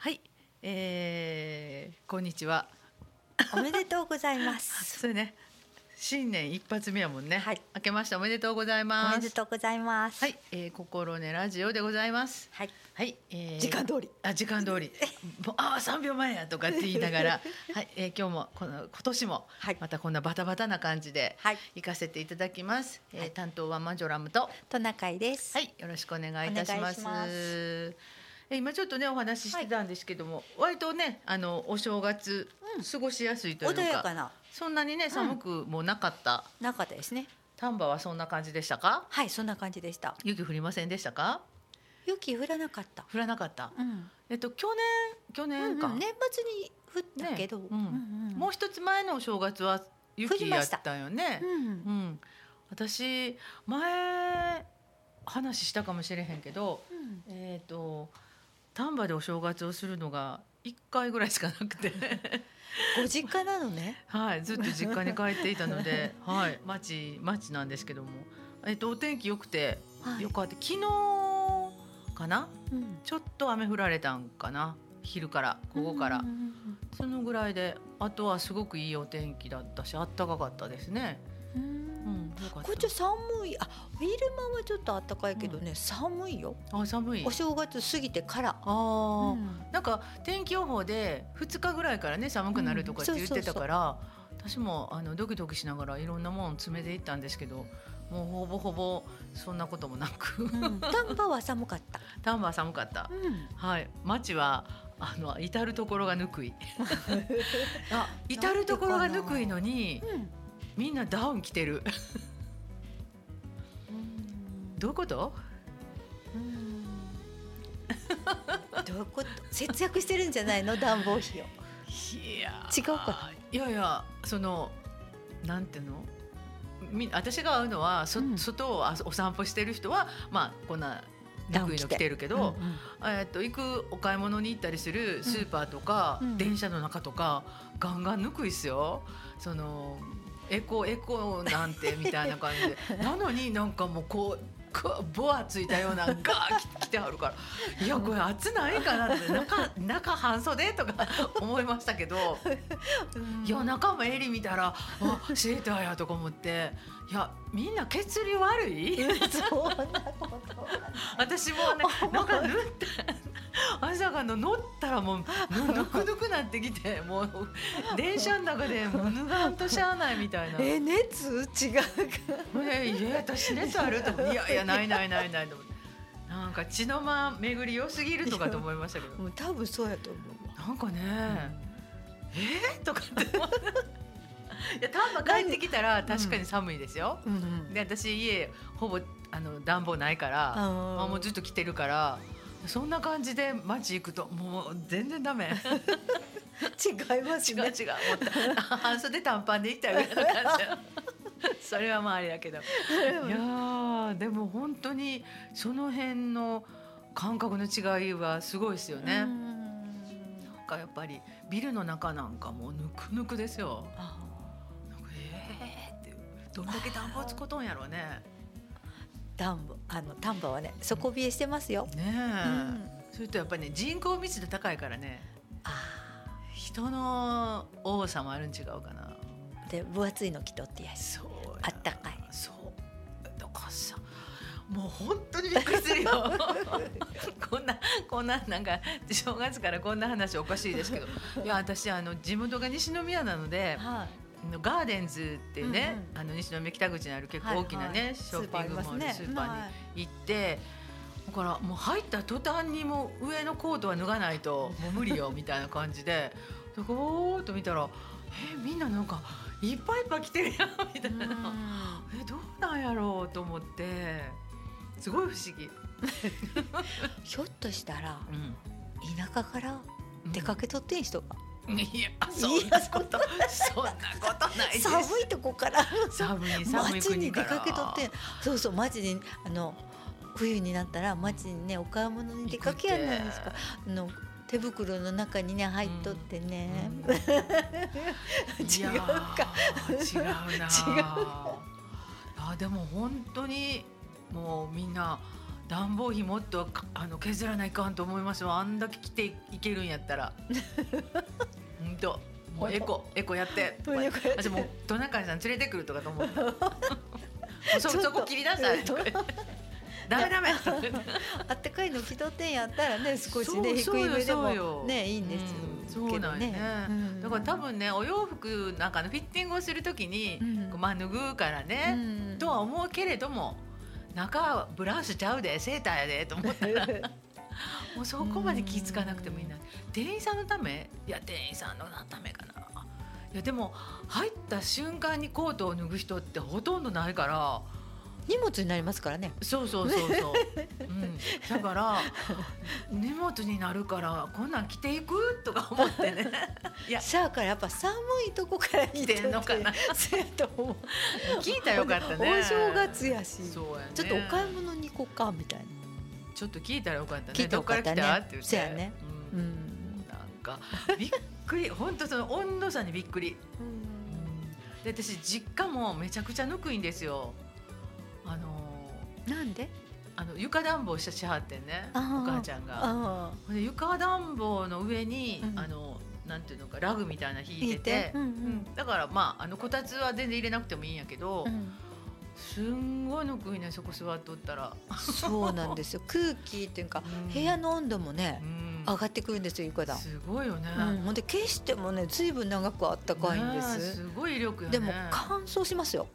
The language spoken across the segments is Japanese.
はい、えー、こんにちは。おめでとうございます。それね、新年一発目やもんね。はい明けましておめでとうございおます。めでとうございます。はい、えー、心ねラジオでございます。はい。はい、えー、時間通り。あ時間通り。もうああ三秒前やとかって言いながら、はい、えー、今日もこの今年もはいまたこんなバタバタな感じではい。行かせていただきます。えーはい担当はマジョラムと。トナカイです。はい、よろしくお願いいたします。今ちょっとねお話ししてたんですけども、割とねあのお正月、うん。過ごしやすいという穏やかかな。そんなにね寒くもなかった、なかったですね。丹波はそんな感じでしたか？はい、そんな感じでした。雪降りませんでしたか？雪降らなかった。降らなかった、うん。えっと去年去うん年か、うん年末に降ったけど。ね。うんんもう一つ前のお正月は降雪やったたよね、うん。うん、私前話したかもしれへんけどうん。えっ、と丹波でお正月をするのが一回ぐらいしかなくて。ご実家なのね。はいずっと実家に帰っていたのではい町町なんですけども。えっ、とお天気良くてはい。よかった。昨日かな？うん。ちょっと雨降られたんかな？昼から午後から、そのぐらいであとはすごくいいお天気だったしあったかかったですね。うん。ううんこっち寒い。あ、昼間はちょっと暖かいけどね、寒いよ。たあ寒いお正月過ぎてから。あー、うんなんか天気予報で2日ぐらいからね寒くなるとかって言ってたから、私もあのドキドキしながらいろんなもの詰めていったんですけどもうほぼほぼそんなこともなくうん。丹波は寒かった。丹波は寒かったうん。はい街はあの至る所がぬくい あ至る所がぬくいのにうん。みんなダウン着てる。どういうこと？うん。どういうこと？節約してるんじゃないの？暖房費をいや違うかいやいやそのなんていうの？み私が会うのはそ、うん。外をあお散歩してる人はまあこんなぬくいの着て。るけど、えっと行くお買い物に行ったりするスーパーとか、うん。電車の中とかガンガンぬくいっすよ。そのエコエコなんてみたいな感じで。なのになんかもうこうこうボアついたようなガー着着てあるから。いやこれ暑ないかなって中中半袖とか 思いましたけど。うん。いや中も襟見たらあシーターやとか思って。いやみんな血流悪い？そんなことは 私もねなんか縫って 朝がの乗ったらもうぬぬくぬくなってきてもう電車の中でもう脱がんとしゃあないみたいな。え熱？違うか。えいや私熱あると思っていやいや ないないないないと思ってなんか血の間巡り良すぎるとかと思いましたけど。もう多分そうやと思うわ。なんかね、え？ー、とかって思っていや丹波帰ってきたら確かに寒いですよ、うん。うんで私家ほぼあの暖房ないからあもうずっと着てるからそんな感じで街行くともう全然ダメ違いますね違う半袖短パンで行ったぐらいの感じそれはまああれだけどいやーでも本当にその辺の感覚の違いはすごいですよね。うんなんかやっぱりビルの中なんかもうぬくぬくですよ。あなんかえーってどんだけ暖房つことんやろうね。暖房あの丹波はね底冷えしてますよ。ねえ、うん。それとやっぱりね人口密度高いからね。あ人の多さもあるん違うかな。ーで分厚いの着とってやし。そうや。あったかい。そう。だからさもう本当にびっくりするよ。こんなこんななんか正月からこんな話おかしいですけど。いや私あの地元が西宮なのではいガーデンズっていうね、うん。あの西宮北口にある結構大きなね、はいはいショッピングモールススーーパーに行って、だからもう入った途端にもう上のコートは脱がないともう無理よみたいな感じで でゴーッと見たらえみんななんかいっぱいいっぱい着てるやんみたいな。えどうなんやろうと思って。すごい不思議。ひょっとしたらうん。田舎から出かけとってん人が、いやそんなことそんなことない。寒いとこから。寒い寒い街に出国かけとってんそうそう街にあの冬になったら街にねお買い物に出かけやないですか。あの手袋の中にね入っとってね、うん。違ういやかー違うな 違う。あでも本当にもうみんな暖房費もっとかあの削らないかんと思いますわ。あんだけ着ていけるんやったら。本当。もうエコ。エコやって。私もうトナカイさん連れてくるとかと思う。そそこ切りなさいとか。ダメダメ。あったかいの着とってんやったらね少しね低い目でもねいいんですうんそうなんやね。うん。だから多分ねお洋服なんかのフィッティングをするときに、うん。こうまあ脱ぐからうね、ん。とは思うけれども中はブラウスちゃうでセーターやでと思ったら。もうそこまで気付かなくてもいいな。店員さんのためいや店員さんのためかな。いやでも入った瞬間にコートを脱ぐ人ってほとんどないから荷物になりますからね。そうそうそうそう、うん、だから荷物になるからこんなん着ていくとか思ってね。いや。さあからやっぱ寒いとこから来てんのかな。そうやと思う。聞いたらよかったね。お正月やし。そうやね。ちょっとお買い物に行こうかみたいな。ちょっと聞いたらよかったね。聞いたらよかったね。どって言って。そうやね。ううん。んなんかびっくり。本当その温度差にびっくり。で私実家もめちゃくちゃぬくいんですよあのなんで？あの床暖房ししはってんねお母ちゃんが。で床暖房の上に、うん。あのなんていうのかラグみたいな引いてて？うんううん。んだからまああのこたつは全然入れなくてもいいんやけど、うん。すんごいぬくいねそこ座っとったら、そうなんですよ。空気っていうかうん。部屋の温度もねうん。上がってくるんですよ床暖。すごいよね、うん、ほんで消してもねずいぶん長くあったかいんでねえす、すごい威力よね。でも乾燥しますよ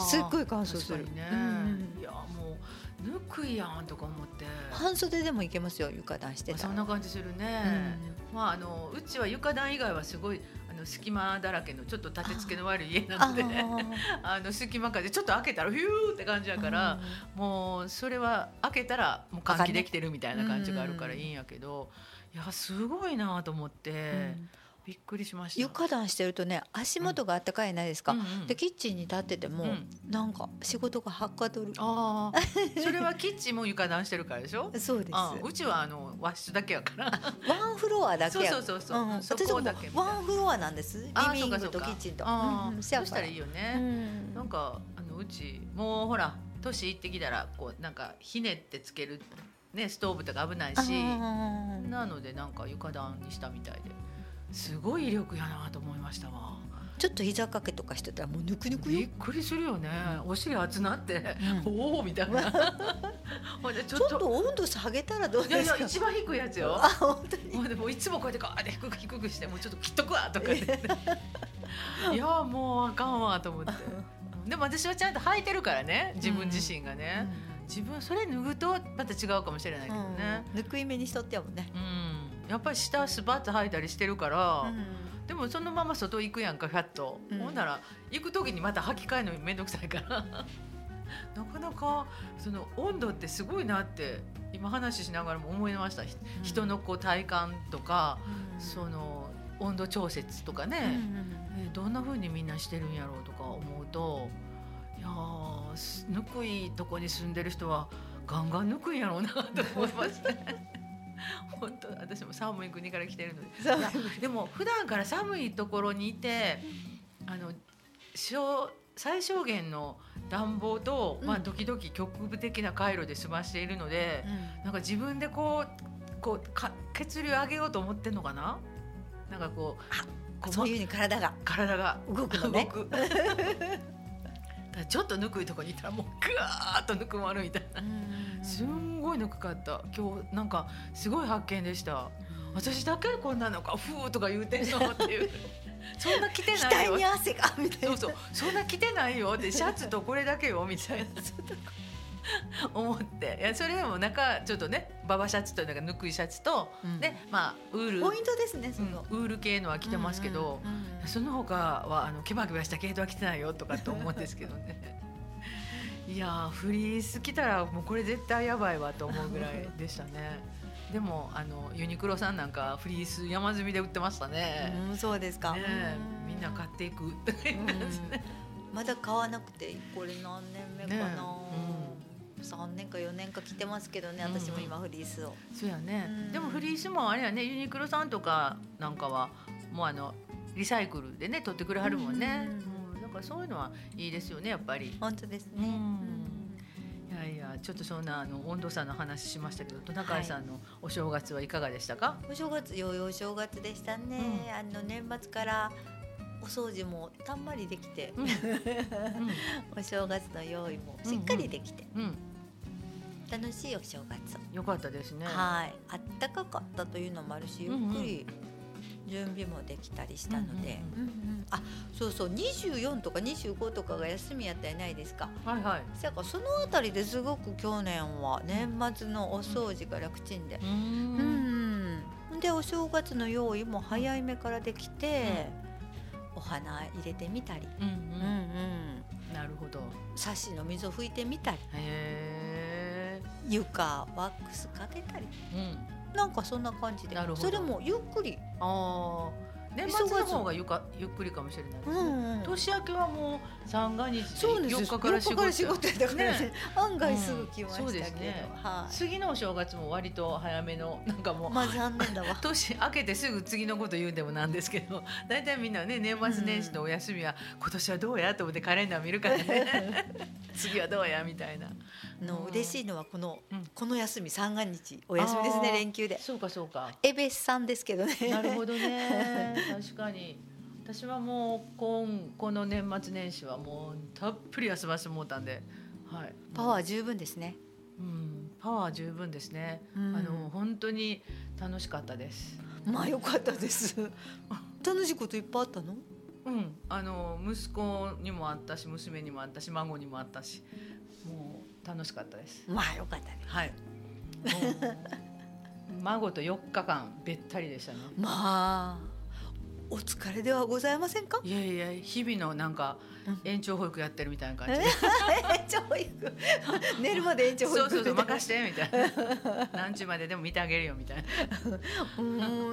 すっごい乾燥する。ね、うんいやもうぬくいやんとか思って。半袖でもいけますよ床暖してたら。そんな感じするね、まああのうちは床暖以外はすごいあの隙間だらけのちょっと立て付けの悪い家な あのでー。あの隙間風ちょっと開けたらヒューって感じやから、もうそれは開けたらもう換気できてるみたいな感じがあるからいいんやけど、いやすごいなと思って、うんびっくりしました。床暖してるとね足元があったかいないですか、うん。うんでキッチンに立ってても、うん。なんか仕事がはかどる。ああ、それはキッチンも床暖してるからでしょ？そうです。あうちはあの和室だけやから。ワンフロアだけや。そうそうそうそう。んそ私もこだけみたいな。ワンフロアなんです。リあビングそうかそうか。とキッチンと、あーうんそしたらいいようね。ん。なんかあのうちもうほら年いってきたらこうなんかひねってつけるねストーブとか危ないし。なのでなんか床暖にしたみたいですごい威力やなと思いましたわ。ちょっと膝掛けとかしてたらもうぬくぬくよ。びっくりするよね。お尻熱なって、うおおみたいな。ちょっと温度下げたらどういやいですか？や一番低いやつよ。あ本当に。もうでもいつもこうやってガーって低く低くしてもうちょっと切っとくわとか言って。いや。もうあかんわと思って。でも私はちゃんと履いてるからね自分自身がね、自分それ脱ぐとまた違うかもしれないけどね、うん。ぬくい目にしとってもね、うん、やっぱり下スパッと履いたりしてるから、でもそのまま外行くやんかフャッと、うん。ほんなら行く時にまた履き替えるの面倒くさいから。なかなかその温度ってすごいなって今話しながらも思いました、ひ人のこう体感とか、その温度調節とかね、えーどんな風にみんなしてるんやろうとか思うといやぬくいとこに住んでる人はガンガンぬくいんやろうなと思いますね。本当私も寒い国から来てるので。でも普段から寒いところにいてあの小最小限の暖房と、まあ、うん時々局部的な回路で済ましているので、なんか自分でこうこうか血流上げようと思ってんのかな？なんかこうこうそういうふうに体が。体が。動くのね。動く。ちょっとぬくいとこにいたらもうぐわーっとぬくまるみたいな。すんごいぬくかった。今日なんかすごい発見でした。私だけこんなのかふーとか言うてんのっていう。そんな着てないよ。額に汗がみたいな。そうそう。そんな着てないよ。ってシャツとこれだけよみたいな。思って。いやそれでも中ちょっとねババシャツというのがぬくいシャツと、うん。でまあウール、ポイントですねそうんの、ウール系のは着てますけど、うんうんうんその他はあのケバケバした系統は着てないよとかと思うんですけどねいやーフリース着たらもうこれ絶対やばいわと思うぐらいでしたね。でもあのユニクロさんなんかフリース山積みで売ってましたね,、うんそうですか、ねみんな買っていくっていう感じね、まだ買わなくてこれ何年目かな、ね3年か4年か着てますけどね私も今フリースを、そうやね、うん。でもフリースもあれやねユニクロさんとかなんかはもうあのリサイクルでね取ってくれはるもんね、うんからそういうのはいいですよねやっぱり。本当ですね、うん。いややいやちょっとそんなあの温度差の話しましたけどトナカイさんのお正月はいかがでしたか、お正月よいお正月でしたね、あの年末からお掃除もたんまりできて、うん。お正月の用意もしっかりできて、うんうん。楽しいお正月を。よかったですね。はい、あったかかったというのもあるし、ゆっくり準備もできたりしたので、うんうんうんうんあ、そうそう、24とか25とかが休みやったやないですか。はいはい。だからそのあたりですごく去年は年末のお掃除が楽ちんで。う、ーうん。ん、でお正月の用意も早い目からできて、お花入れてみたり、うんうん。うん、なるほど。サッシの水を拭いてみたり、へ床ワックスかけたり、えうん。なんかそんな感じで。それもゆっくり、ああ年末の方がゆかゆっくりかもしれないですね、うんうん年明けはもう三が日そうです。よ4日から仕4日から仕事事やだからねね。案外すぐ来ましたうんけど、そうですね。はい、次のお正月も割と早めのなんかもう、まあ残念だわ。年明けてすぐ次のこと言うんでもなんですけど大体みんなね年末年始のお休みは、今年はどうや？と思ってカレンダー見るからね。次はどうや？みたいなのうん。嬉しいのはこの、うん。この休み三が日お休みですね連休で。そうかそうか。エベスさんですけどね。なるほどね確かに。私はもう今この年末年始はもうたっぷり休ませてもうたんで、はい、パワー十分ですね。うん、パワー十分ですね、うん。あの本当に楽しかったです。まあよかったです。楽しいこといっぱいあったの？うん、あの息子にもあったし娘にもあったし孫にもあったし。もう楽しかったです。まあよかったね。はい。孫と4日間べったりでしたね。まあお疲れではございませんか？いやいや日々のなんかうん。延長保育やってるみたいな感じで。延長保育。寝るまで延長保育そうそうそう任してみたいな。何時まででも見てあげるよみたいな。う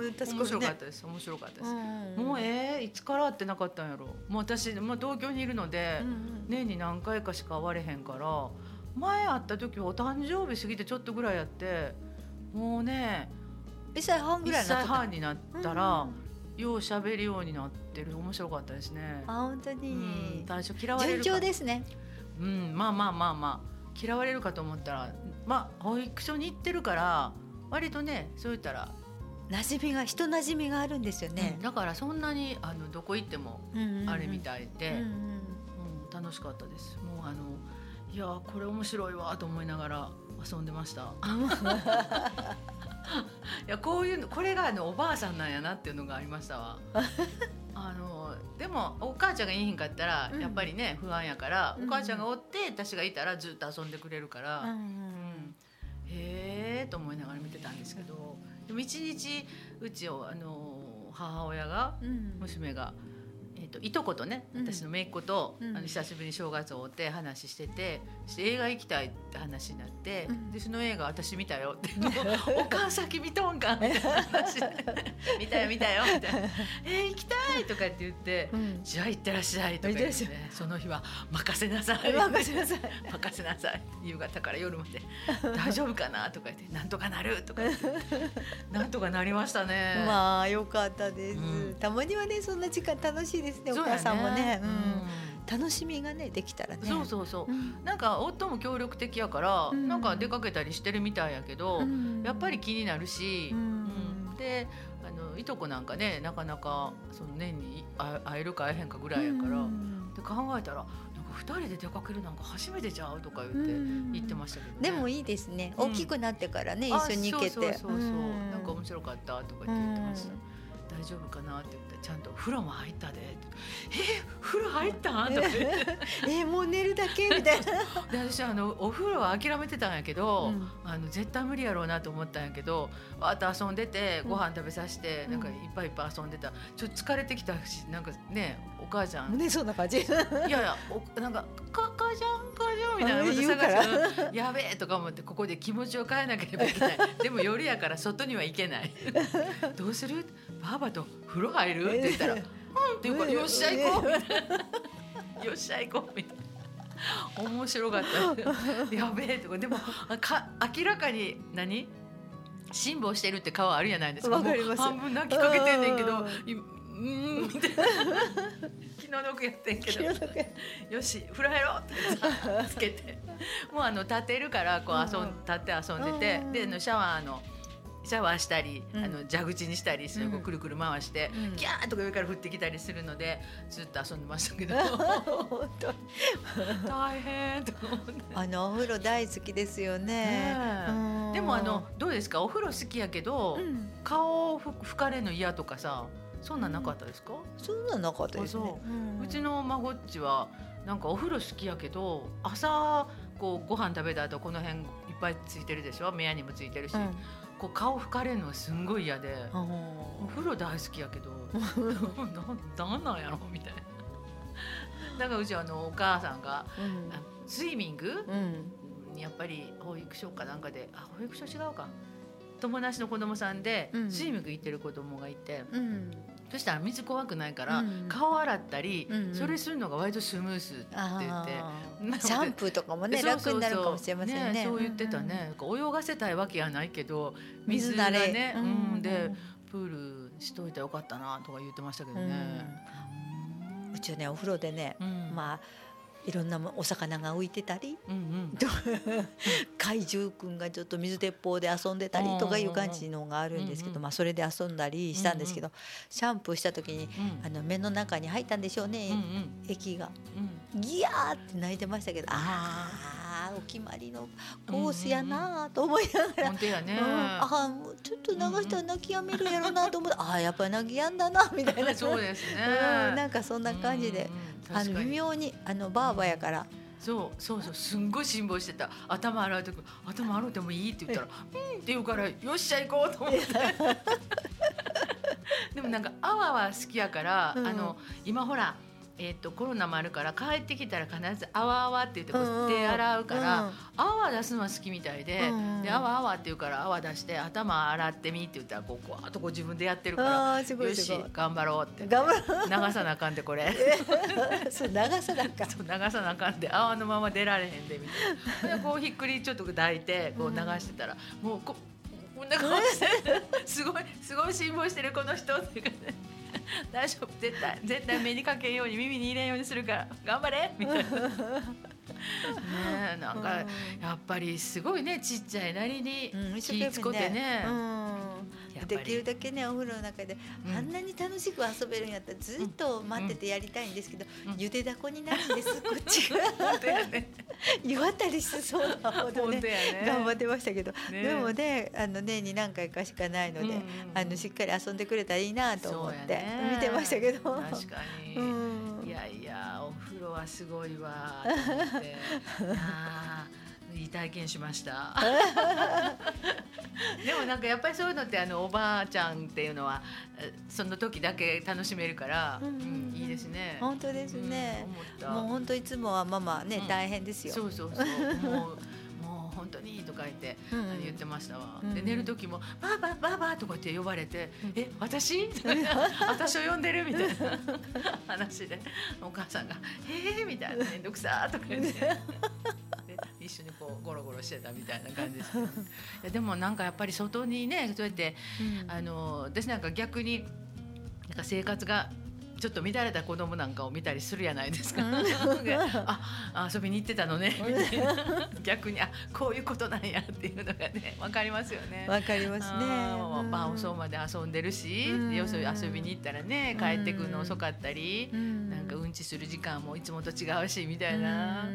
ん確かにね。面白かったです。面白かったです、うんもうえー、いつから会ってなかったんやろ。もう私、まあ、東京にいるので、うんうん年に何回かしか会われへんから前会った時はお誕生日過ぎてちょっとぐらいやってもうね1歳半ぐ1らいになっ歳半になったら、うんよう喋るようになってる。面白かったですね。あ本当うにん、最初嫌われ順るか。調ですね。うん、まあまあまあまあ。嫌われるかと思ったらまあ保育所に行ってるから割とねそう言ったら、馴染みが人馴染みがあるんですよね。うん、だからそんなにあのどこ行ってもあれみたいで、うんうんうん。楽しかったです。もうあのいやこれ面白いわと思いながら遊んでました いやこういうのこれがあのおばあさんなんやなっていうのがありましたわ。あのでもお母ちゃんがいいひんかったら、うん。やっぱりね不安やから、うん。お母ちゃんがおって私がいたらずっと遊んでくれるから、うんへえと思いながら見てたんですけどでも一日うちをあの母親がうん。娘が、えー、といとことねうん。私の姪っ子と、うん。あの久しぶりに正月を追って話してて映画行きたいって話になって、うん。でその映画私見たよって「お母先見とんか」みたいな話で「見たよ見たよ」みたいな「えー、行きたい!」とかって言ってうん「じゃあ行ってらっしゃい」とか言って、ね、その日は「任せなさい」任せなさい。任せなさい。夕方から夜まで。大丈夫かなとか言ってなんとかなるとか言ってなんとかなりましたね。まあよかったです、うん。たまにはねそんな時間楽しいですねおそうや母さんもね。ううん。楽しみがねできたらね。そうそうそう、うん。なんか夫も協力的やから、うん。なんか出かけたりしてるみたいやけど、うん。やっぱり気になるし、うん。うん。であのいとこなんかねなかなかその年に会会えるか会えへんかぐらいやから、うん。で考えたらなんか二人で出かけるなんか初めてちゃうとか言ってうん。言ってましたけど、ね。でもいいですね、うん。大きくなってからねあ一緒に行けて。そうそうそうそう、ん。なんか面白かったとか言って言ってました、大丈夫かなって言ってちゃんと風呂も入ったで。え風呂入った？んとか。言ってえーもう寝るだけ？みたいな。で私あのお風呂は諦めてたんやけど、うん。あの絶対無理やろうなと思ったんやけどわーっと遊んでてご飯食べさせて、うん。なんかいっぱいいっぱい遊んでた。ちょっと疲れてきたしなんかねお母ちゃん。ねそんな感じ？いやいやおなんか「か母ちゃん母ちゃん」みたいなまた言うから探してやべえとか思ってここで気持ちを変えなければいけない。でも夜やから外には行けない。どうする？ばあばと風呂入る？って言ったら「うん」って言うから「よっしゃ行こう」みたいな「よっしゃ 行こう」みたいな。面白かった。やべえとか。でもあか明らかに何？辛抱してるって顔あるじゃないですか。わかります。もう半分泣きかけてんねんけどうん。みたいな。気の毒やってんけど。よし風呂入ろうって つけて。もうあの立てるからこう遊ん、立って遊んでて、でシャワーのシャワーしたり、あの蛇口にしたりそれをくるくる回して、ギャーとか上から降ってきたりするのでずっと遊んでましたけど。大変と思って。あのお風呂大好きですよね、でもあのどうですか？お風呂好きやけど、顔を拭かれるの嫌とかさそんななかったですか、そんななかったですね、う。ちの孫っちはなんかお風呂好きやけど朝こうご飯食べた後この辺いっぱいついてるでしょ？目やにもついてるし、こう顔拭かれるのがすんごい嫌でお風呂大好きやけど なんなんやろみたいな。だからうちはあのお母さんが、うん、スイミング、うん、やっぱり保育所かなんかであ保育所違うか。友達の子供さんで、スイミング行ってる子供がいて、うん、そしたら水怖くないから、顔洗ったり、それするのが割とスムースって言ってシャンプーとかもね楽になるかもしれませんね。そう言ってたね、泳がせたいわけやないけど水がね、うん。でプールしといたらよかったなとか言ってましたけどね。うちはねお風呂でね、まあいろんなお魚が浮いてたり、うんうん、怪獣くんがちょっと水鉄砲で遊んでたりとかいう感じのがあるんですけど、まあ、それで遊んだりしたんですけど、シャンプーした時に、あの目の中に入ったんでしょうね、液が、ギヤーって泣いてましたけどああお決まりのコースやなと思いながら、本当やね、ああちょっと流したら泣きやめるやろなと思って、ああやっぱり泣きやんだなみたいな。そうですね、なんかそんな感じで。あの微妙にあのバーバやから。そうそうそうすんごい辛抱してた。頭洗う時頭洗うてもいいって言ったら「うん」って言うからよっしゃ行こうと思って。でもなんか泡は好きやから、うん、あの今ほらえーと、コロナもあるから帰ってきたら必ず「あわあわ」って言ってこう手洗うから、うん、泡出すのは好きみたいで「であわあわ」って言うから泡出して「頭洗ってみ」って言ったらこうこうあとこう自分でやってるからよし頑張ろうって。頑張ろう。流さなあかんでこれ。そう流さなあかん。そう流さなあかんで泡のまま出られへんでみたいな。でこうひっくりちょっと抱いてこう流してたら、もうここんな顔して すごいすごい辛抱してるこの人っていうかね 大丈夫絶対絶対目にかけんように耳に入れんようにするから頑張れみたいな。ねなんかやっぱりすごいねちっちゃいなりに気つこてね。できるだけねお風呂の中で、あんなに楽しく遊べるんやったらずっと待っててやりたいんですけど、ゆでだこになるんです こっちが。湯あたりしそうなほどね頑張ってましたけど、でもねあの年に何回かしかないので、あのしっかり遊んでくれたらいいなと思って見てましたけど。確かに、いやいやお風呂はすごいわと思って。あいい体験しました。でもなんかやっぱりそういうのってあのおばあちゃんっていうのはその時だけ楽しめるから、うん、うん、いいですね。本当ですね、うん、もう本当いつもはママね、うん、大変ですよ。そうそうそう。もう 本当にとか言って、うん、言ってましたわ、うん、で寝る時も「ばあばあばあば」とかって呼ばれて「うん、え私? 」私を呼んでるみたいな話でお母さんが「ええー」みたいな「面倒くさ」とか言って。一緒にこうゴロゴロしてたみたいな感じです、ね、いやでもなんかやっぱり外にねそうやって、うん、あの私なんか逆になんか生活がちょっと乱れた子供なんかを見たりするやないですか。あ遊びに行ってたのねみたいな。逆にあこういうことなんやっていうのがねわかりますよね。わかりますね。まあ遅まで遊んでるし、よそ遊びに行ったらね帰ってくるの遅かったり、なんかうんちする時間もいつもと違うしみたいな。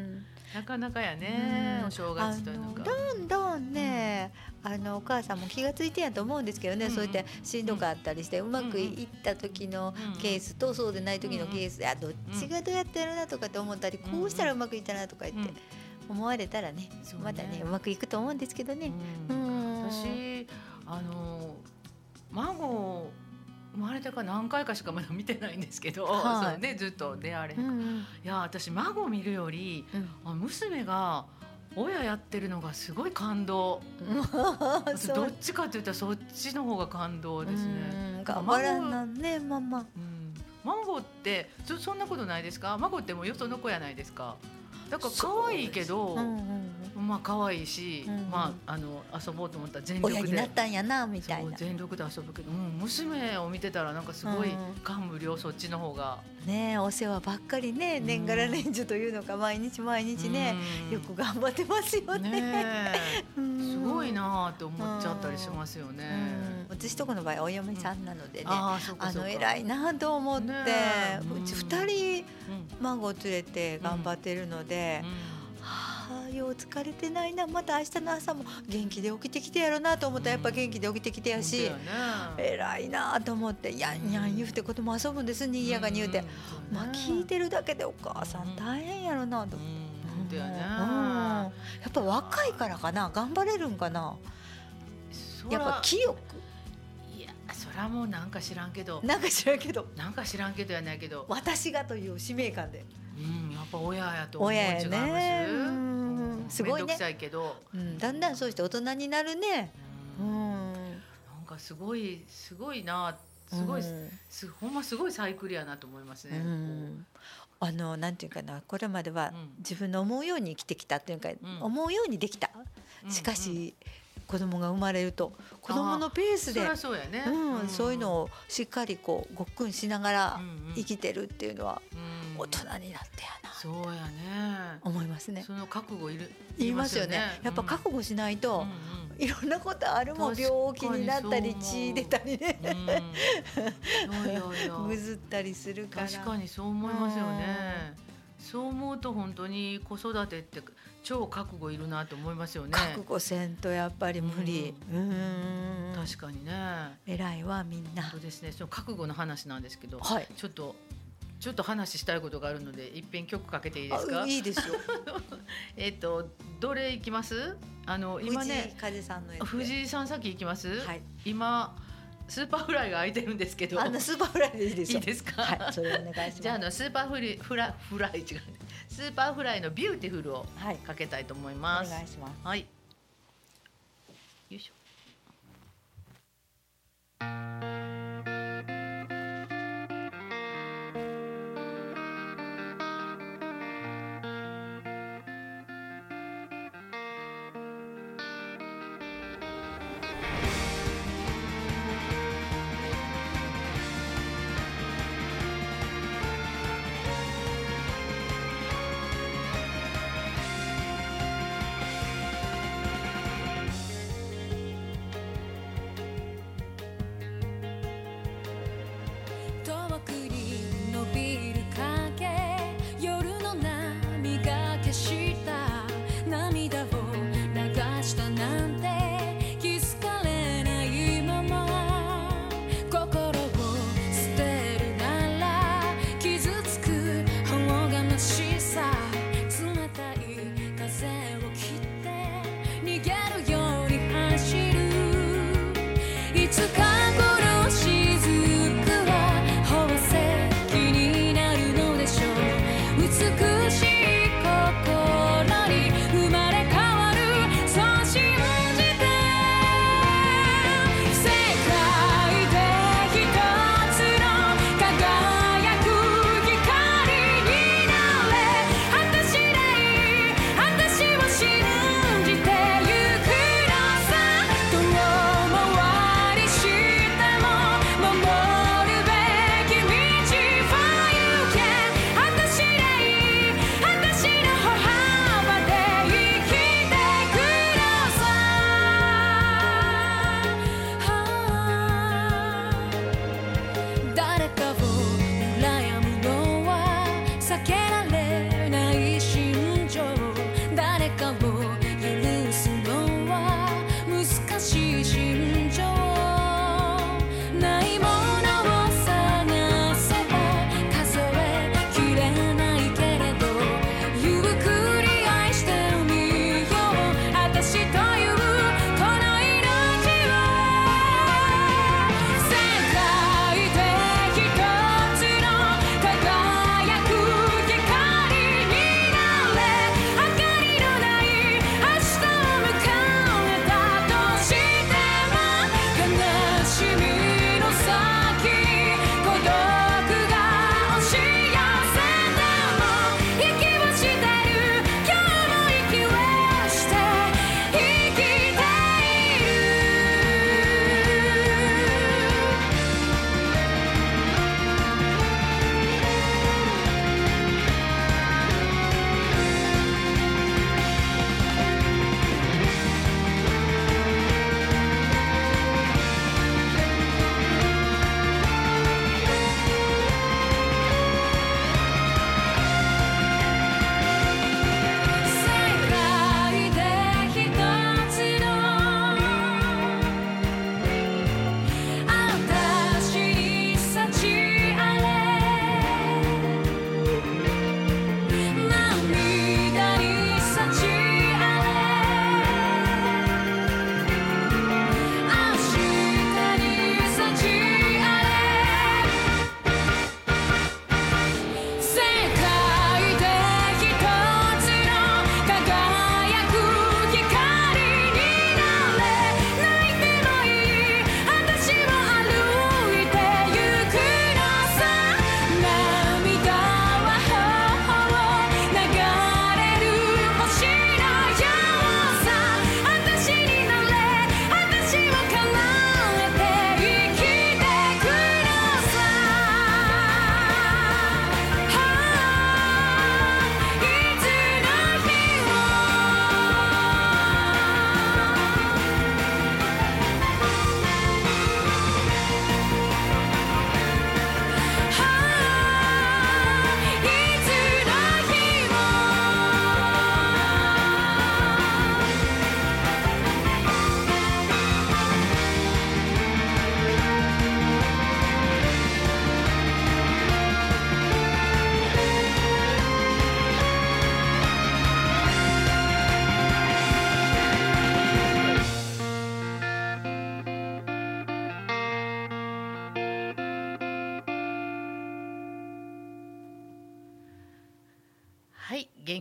なかなかやね、お正月というのが。どんどんね、あのお母さんも気が付いてやと思うんですけどね、そういったしんどかったりして、うまくいった時のケースとそうでない時のケース、あどっちがどうやってやるなとかって思ったり、こうしたらうまくいったなとか言って。思われたらねまたねうまくいくと思うんですけどね。私あの孫生まれてから何回かしかまだ見てないんですけど、はい、それでずっと出会われ、うんうん、いや私孫を見るより、うん、娘が親やってるのがすごい感動。どっちかって言ったらそっちの方が感動ですね。頑張らんな。んねママ、うん、孫ってそそんなことないですか？孫ってもうよその子やないですか。だから可愛いけど、うんうん、ま可愛いし、うん、まああの遊ぼうと思ったら全力で。親になったんやなみたいな。全力で遊ぶけど、うん、娘を見てたらなんかすごい感無量そっちの方が。ねお世話ばっかりね年がら年中というのか毎日毎日ね、よく頑張ってますよね。ね すごいなって思っちゃったりしますよね、私とこの場合お嫁さんなのでね、あの偉いなと思って、うち二人孫連れて頑張ってるので、はあよう疲れてないなまた明日の朝も元気で起きてきてやろうなと思ったらやっぱ元気で起きてきてやし、偉いなと思ってやんやん言うて子供遊ぶんですにぎやかに言うて、まあ聞いてるだけでお母さん大変やろなと思って。やっぱ若いからかな頑張れるんかなやっぱ清くいやそれはもうなんか知らんけどなんか知らんけどなんか知らんけどやないけど私がという使命感でうんやっぱ親やと思う親やねすごいね。うん、だんだんそうして大人になるね。うん。なんかすごいすごいな。すごい、すほんますごいサイクルやなと思いますね。あのなんていうかな。これまでは自分の思うように生きてきたっていうか、思うようにできた、しかし、子供が生まれると子供のペースでそういうのをしっかりこうごっくんしながら生きてるっていうのは大人になってやなそうやね。思いますね。その覚悟いる言いますよね。やっぱ覚悟しないと、いろんなことあるもん。病気になったり血出たりね、ぐ ずったりするから。確かにそう思いますよね、そう思うと本当に子育てって超覚悟いるなと思いますよね。覚悟せんとやっぱり無理。うん。確かにね。偉いわみんな。そうですね。その覚悟の話なんですけど、はい、ちょっとちょっと話したいことがあるので一遍曲かけていいですか？いいですよ。えっとどれいきます？あの今ね藤井さんさっきいきます、はい、今スーパーフライが空いてるんですけど。あのスーパーフライでいいです いいですか？はい、それお願いします。じゃああのスーパーフリフラフライ違う、スーパーフライのビューティフルをかけたいと思います。はい、お願いします。はい。よいしょ。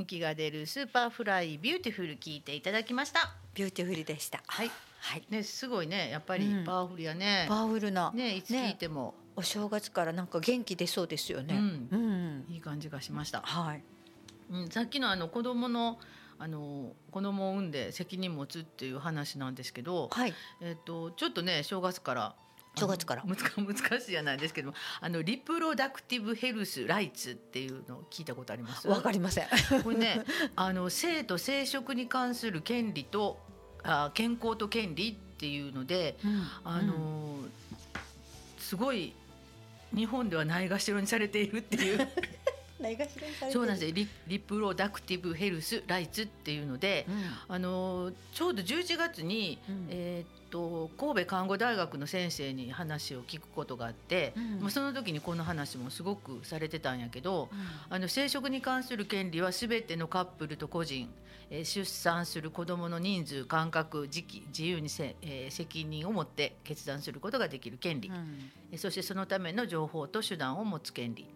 気が出る Superfly Beautiful 聞いていただきました。 Beautiful でした。はい。はい。ねすごいね。やっぱりパワフルやね、パワフルな。ねいつ聞いても、お正月からなんか元気出そうですよね。うん、うん、いい感じがしました。はい。うん、さっきのあの子供のあの子供を産んで責任持つっていう話なんですけど、はい、えっ、とちょっとね正月から正月から。難 難しいじゃないですけどあの reproductive health rights っていうのを聞いたことあります？わかりません。これねあの性と生殖に関する権利とあ健康と権利っていうので、うん、あの、うん、すごい日本ではないがしろにされているっていうそうなんですリリプロダクティブヘルスライツっていうので、うん、あのちょうど11月に、うん、えー、っと神戸看護大学の先生に話を聞くことがあって、うん、その時にこの話もすごくされてたんやけど、あの生殖に関する権利は全てのカップルと個人、えー、出産する子どもの人数間隔時期自由にせ、えー、責任を持って決断することができる権利、うん、そしてそのための情報と手段を持つ権利。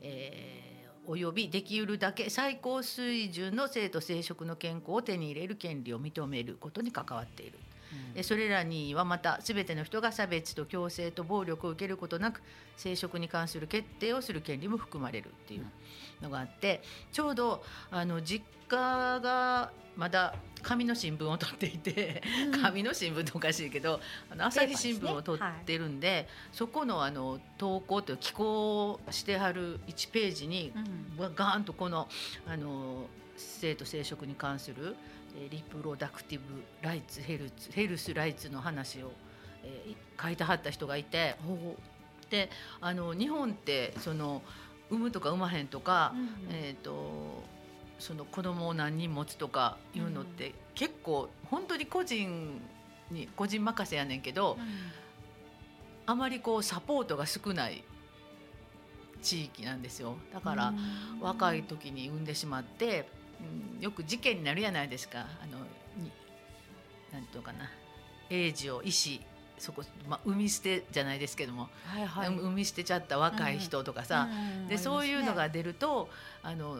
えー及びできうるだけ最高水準の生徒生殖の健康を手に入れる権利を認めることに関わっている。うん、それらにはまた全ての人が差別と強制と暴力を受けることなく生殖に関する決定をする権利も含まれるっていうのがあってちょうどあの実家がまだ紙の新聞を取っていて、うん、紙の新聞っておかしいけどあの朝日新聞を取ってるんで、ねはい、そこのあの投稿という寄稿してはる1ページに、うん、ガーンとこのあの性と生殖に関するリプロダクティブライツヘルツヘルスライツの話を、えー、書いてはった人がいてであの日本ってその産むとか産まへんとか、うん、えーとその子供を何人持つとかいうのって、結構本当に個人に個人任せやねんけど、あまりこうサポートが少ない地域なんですよ。だから若い時に産んでしまって、うん、よく事件になるやないですか。あのなんていうかな。英治を医師そこ、まあ、産み捨てじゃないですけども、はいはい、産み捨てちゃった若い人とかさ、うん、で、そういうのが出るとあの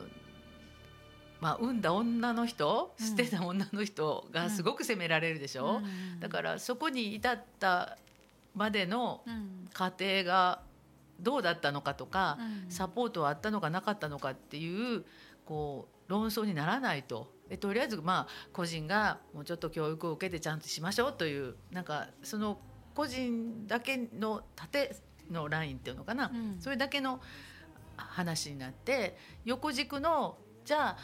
まあ、産んだ女の人捨てた女の人がすごく責められるでしょ、うん、だからそこに至ったまでの過程がどうだったのかとか、うん、サポートはあったのかなかったのかっていうこう論争にならないと。でとりあえずまあ個人がもうちょっと教育を受けてちゃんとしましょうというなんかその個人だけの縦のラインっていうのかな、うん、それだけの話になって横軸のじゃあ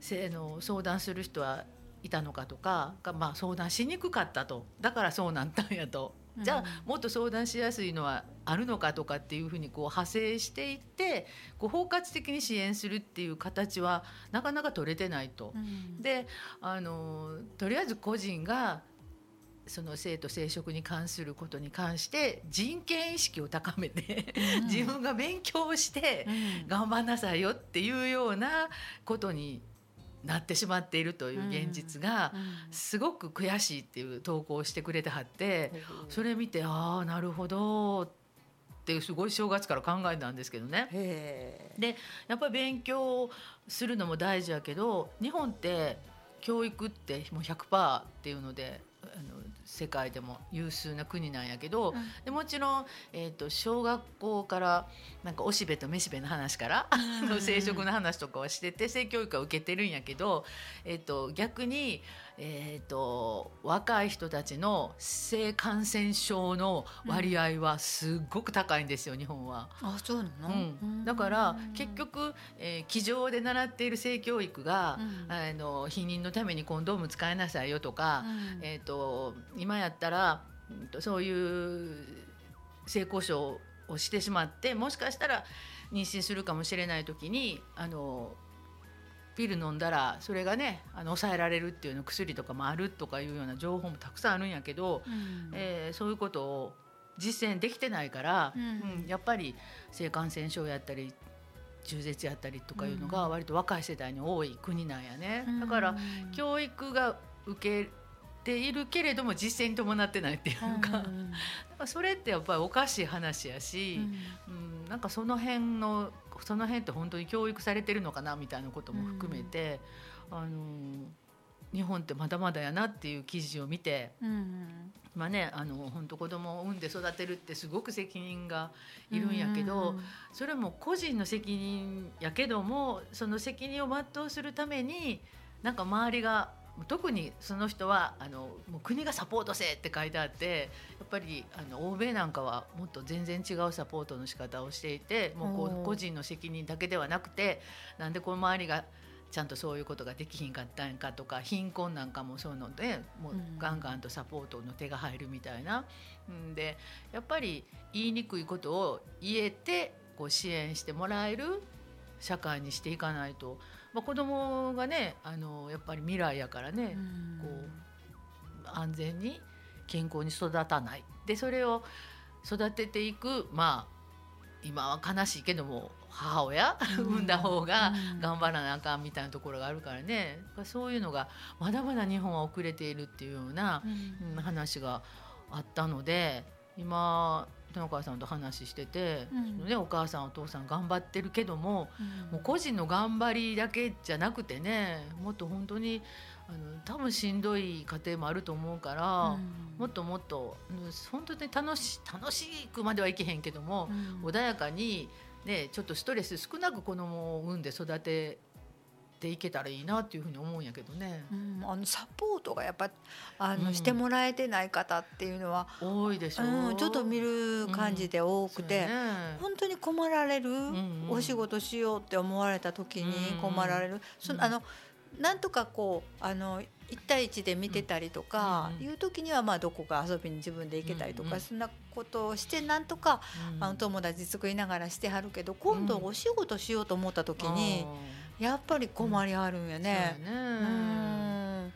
性の相談する人はいたのかとかが、まあ、相談しにくかったと。だからそうなったんやと。じゃあもっと相談しやすいのはあるのかとかっていうふうにこう派生していってこう包括的に支援するっていう形はなかなか取れてないと。うん、であのとりあえず個人がその性と生殖に関することに関して人権意識を高めて、うん、自分が勉強して頑張んなさいよっていうようなことになってしまっているという現実がすごく悔しいっていう投稿をしてくれてはってそれ見てああなるほどってすごい正月から考えたんですけどね。でやっぱり勉強するのも大事やけど日本って教育ってもう100%っていうのであの世界でも有数な国なんやけど、うん、でもちろん、えーと、小学校からなんかおしべとめしべの話から、うん、生殖の話とかはしてて性教育は受けてるんやけど、えーと逆にえーと、若い人たちの性感染症の割合はすごく高いんですよ、うん、日本は。あそうなの、うん、だから結局、えー、机上で習っている性教育が、うん、あの避妊のためにコンドーム使いなさいよとか、えーと、今やったらそういう性交渉をしてしまってもしかしたら妊娠するかもしれない時にあのピル飲んだらそれがねあの抑えられるっていうの薬とかもあるとかいうような情報もたくさんあるんやけど、うん、えー、そういうことを実践できてないから、うん、うん、やっぱり性感染症やったり中絶やったりとかいうのが割と若い世代に多い国なんやね。だから教育が受けているけれども実践に伴ってないっていうか、うん、それってやっぱりおかしい話やし、うん、うん、なんかその辺のその辺って本当に教育されてるのかなみたいなことも含めて、うん、あの日本ってまだまだやなっていう記事を見て、うん、まあねあの本当子供を産んで育てるってすごく責任がいるんやけど、うん、それも個人の責任やけどもその責任を全うするためになんか周りが特にその人はあのもう国がサポートせって書いてあってやっぱりあの欧米なんかはもっと全然違うサポートの仕方をしていてもうこう個人の責任だけではなくてなんでこの周りがちゃんとそういうことができひんかったんかとか貧困なんかもそうのでもうガンガンとサポートの手が入るみたいな。んでやっぱり言いにくいことを言えてこう支援してもらえる社会にしていかないと。まあ、子供がねあのやっぱり未来やからね、こう安全に健康に育たない。でそれを育てていくまあ今は悲しいけども母親産んだ方が頑張らなあかんみたいなところがあるからね。そういうのがまだまだ日本は遅れているっていうような話があったので今お母さんと話してて、うん、ね、お母さんお父さん頑張ってるけどもうん、もう個人の頑張りだけじゃなくてねもっと本当にあの多分しんどい家庭もあると思うから、うん、もっともっと本当に楽し楽しくまではいけへんけども、穏やかに、ね、ちょっとストレス少なく子供を産んで育てていけたらいいなっていうふうに思うんやけどね。うん、あのサポートがやっぱあの、うん、してもらえてない方っていうのは多いでしょ、うん、ちょっと見る感じで多くて、うん。ね、本当に困られる、うんうん、お仕事しようって思われた時に困られる、そのあのなんとかこうあの1対1で見てたりとかいう時にはまあどこか遊びに自分で行けたりとかそんなことをしてなんとかあの友達作りながらしてはるけど今度お仕事しようと思った時に。やっぱり困りあるんやね。うん。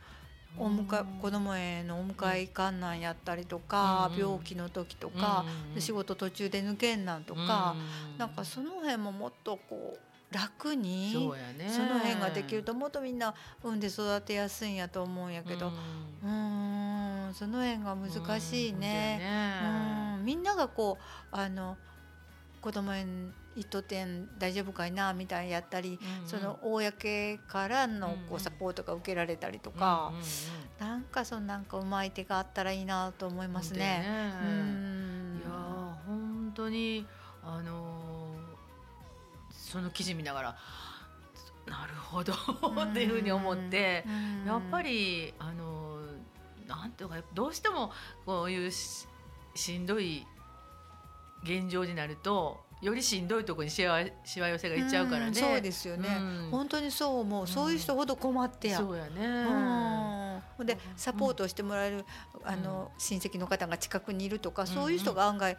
お迎え子供へのお迎え観覧やったりとか、うん、病気の時とか、うん、仕事途中で抜けんなんとか、うん、なんかその辺ももっとこう楽にそ,、ね、その辺ができるともっとみんな産んで育てやすいんやと思うんやけど。うん。その辺が難しいね。うん、みんながこうあの子供園一等点大丈夫かいなみたいなやったり、うんうん、その公からのこうサポートが受けられたりとか、うんうん、なんかそのなんかうまい手があったらいいなと思いますね。ね。うん、いや本当にあのー、その記事見ながらなるほどっていうふうに思って、やっぱりあのー、なんていうかどうしてもこういうしんどい現状になるとよりしんどいところにしわしわ寄せがいっちゃうからね、そうですよね、うん、本当にそう思う、そういう人ほど困ってや、そうやね、うん、でサポートしてもらえる、あの親戚の方が近くにいるとか、そういう人が案外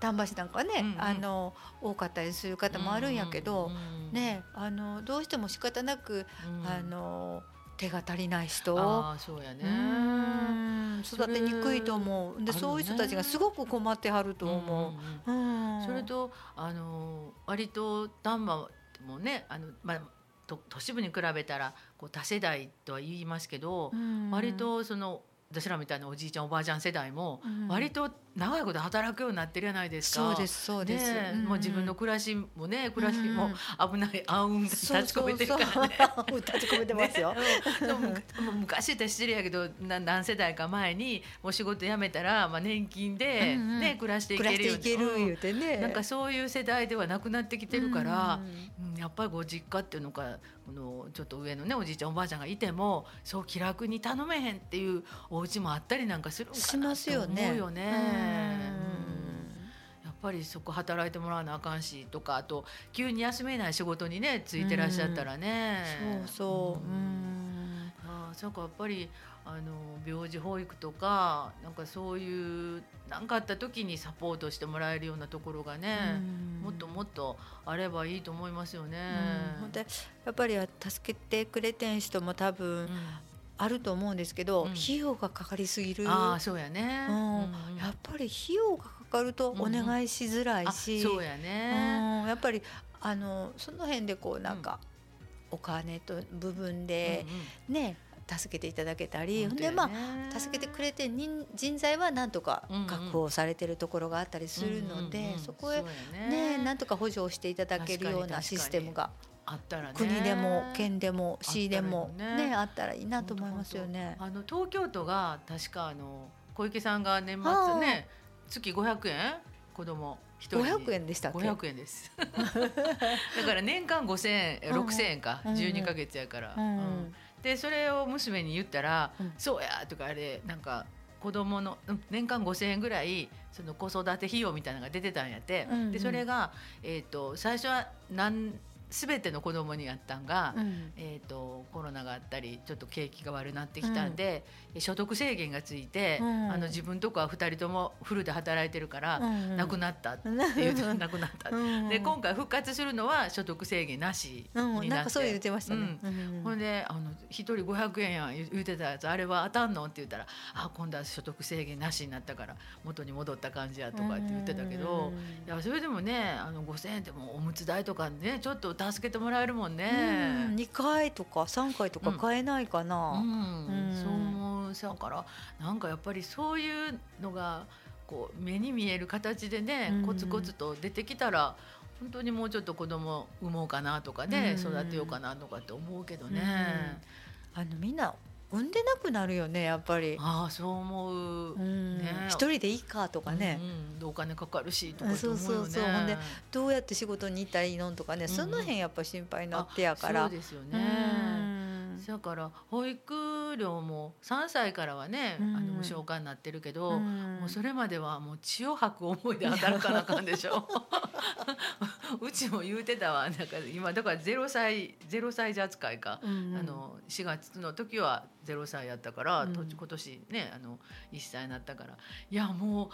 丹波市なんかね、うんうん、あの多かったりする方もあるんやけど、ねあのどうしても仕方なく、あの手が足りない人。あそうやね。育てにくいと思う。で、そういう人たちがすごく困ってはると思う。うんそれとあの割と丹波もねあの、まあ、都市部に比べたらこう多世代とは言いますけど、割とその私らみたいなおじいちゃんおばあちゃん世代も割と長いこと働くようになってるじゃないですか。そうですそうです。ねうん、もう自分の暮らしもね暮らしも危ない、暗雲が立ち込めてるからね。立ち込めてますよ。ね、昔って失礼やけど何世代か前にもう仕事辞めたらまあ年金でね、うんうん、暮らしていけるよける言うてね、なんかそういう世代ではなくなってきてるから、うん、やっぱりご実家っていうのかこのちょっと上のねおじいちゃんおばあちゃんがいてもそう気楽に頼めへんっていうお家もあったりなんかするんかなと思うよね。やっぱりそこ働いてもらわなあかんしとかあと急に休めない仕事にねついてらっしゃったらね、そうそう。うん。あそうかやっぱりあの病児保育とかなんかそういう何かあった時にサポートしてもらえるようなところがね、もっともっとあればいいと思いますよね。やっぱり助けてくれてん人も多分、あると思うんですけど、うん、費用がかかりすぎる。あそうやね、うん、やっぱり費用がかかるとお願いしづらいし、そうやね、うん、やっぱりあのその辺でこうなんか、お金と部分で、ね助けていただけたり、ほんでまあ助けてくれて人人材はなんとか確保されてるところがあったりするので、そこへね。なんとか補助をしていただけるようなシステムがあったら、ね、国でも県でも市でもね、ね、あったらいいなと思いますよね。あの東京都が確かあの小池さんが年末ね月500円子供一人500円でしたっけ？500円です。だから年間5000円6000円か、うん、12か月やから、うん、うん、でそれを娘に言ったら「うん、そうや」とかあれなんか子供の年間5,000円ぐらいその子育て費用みたいなのが出てたんやって、うんうん、でそれが、えーと、最初は何全ての子供にやったんが、うん、えーと、コロナがあったりちょっと景気が悪くなってきたんで、うん、所得制限がついて、うん、あの自分とこは2人ともフルで働いてるから、なくなったって言うと なくなった、で今回復活するのは所得制限なしになって、そう言ってましたね、ほんであの1人500円や言うてたやつあれは当たんの？って言ったらあ今度は所得制限なしになったから元に戻った感じやとかって言ってたけど、いやそれでもねあの5,000円でもおむつ代とかねちょっと助けてもらえるもんね。二、回とか三回とか買えないかな。うん、そう思うだからなんかやっぱりそういうのがこう目に見える形でねコツコツと出てきたら。本当にもうちょっと子供産もうかなとかね、育てようかなとかって思うけどね。あのみんな産んでなくなるよねやっぱり。ああそう思う、ね、一人でいいかとかね、うん、お金かかるしとか、ね、そうそうそう。ほんでどうやって仕事に行ったらいいのとかね、その辺やっぱ心配になってやから。そうですよね、だから保育料も3歳からはね、あの無償化になってるけど、もうそれまではもう血を吐く思いで働かなあかんでしょ。うちも言うてたわ。なんか今だから0歳0歳児扱いか、うんうん、あの4月の時は0歳やったから、うん、今年ねあの1歳になったから。いやもう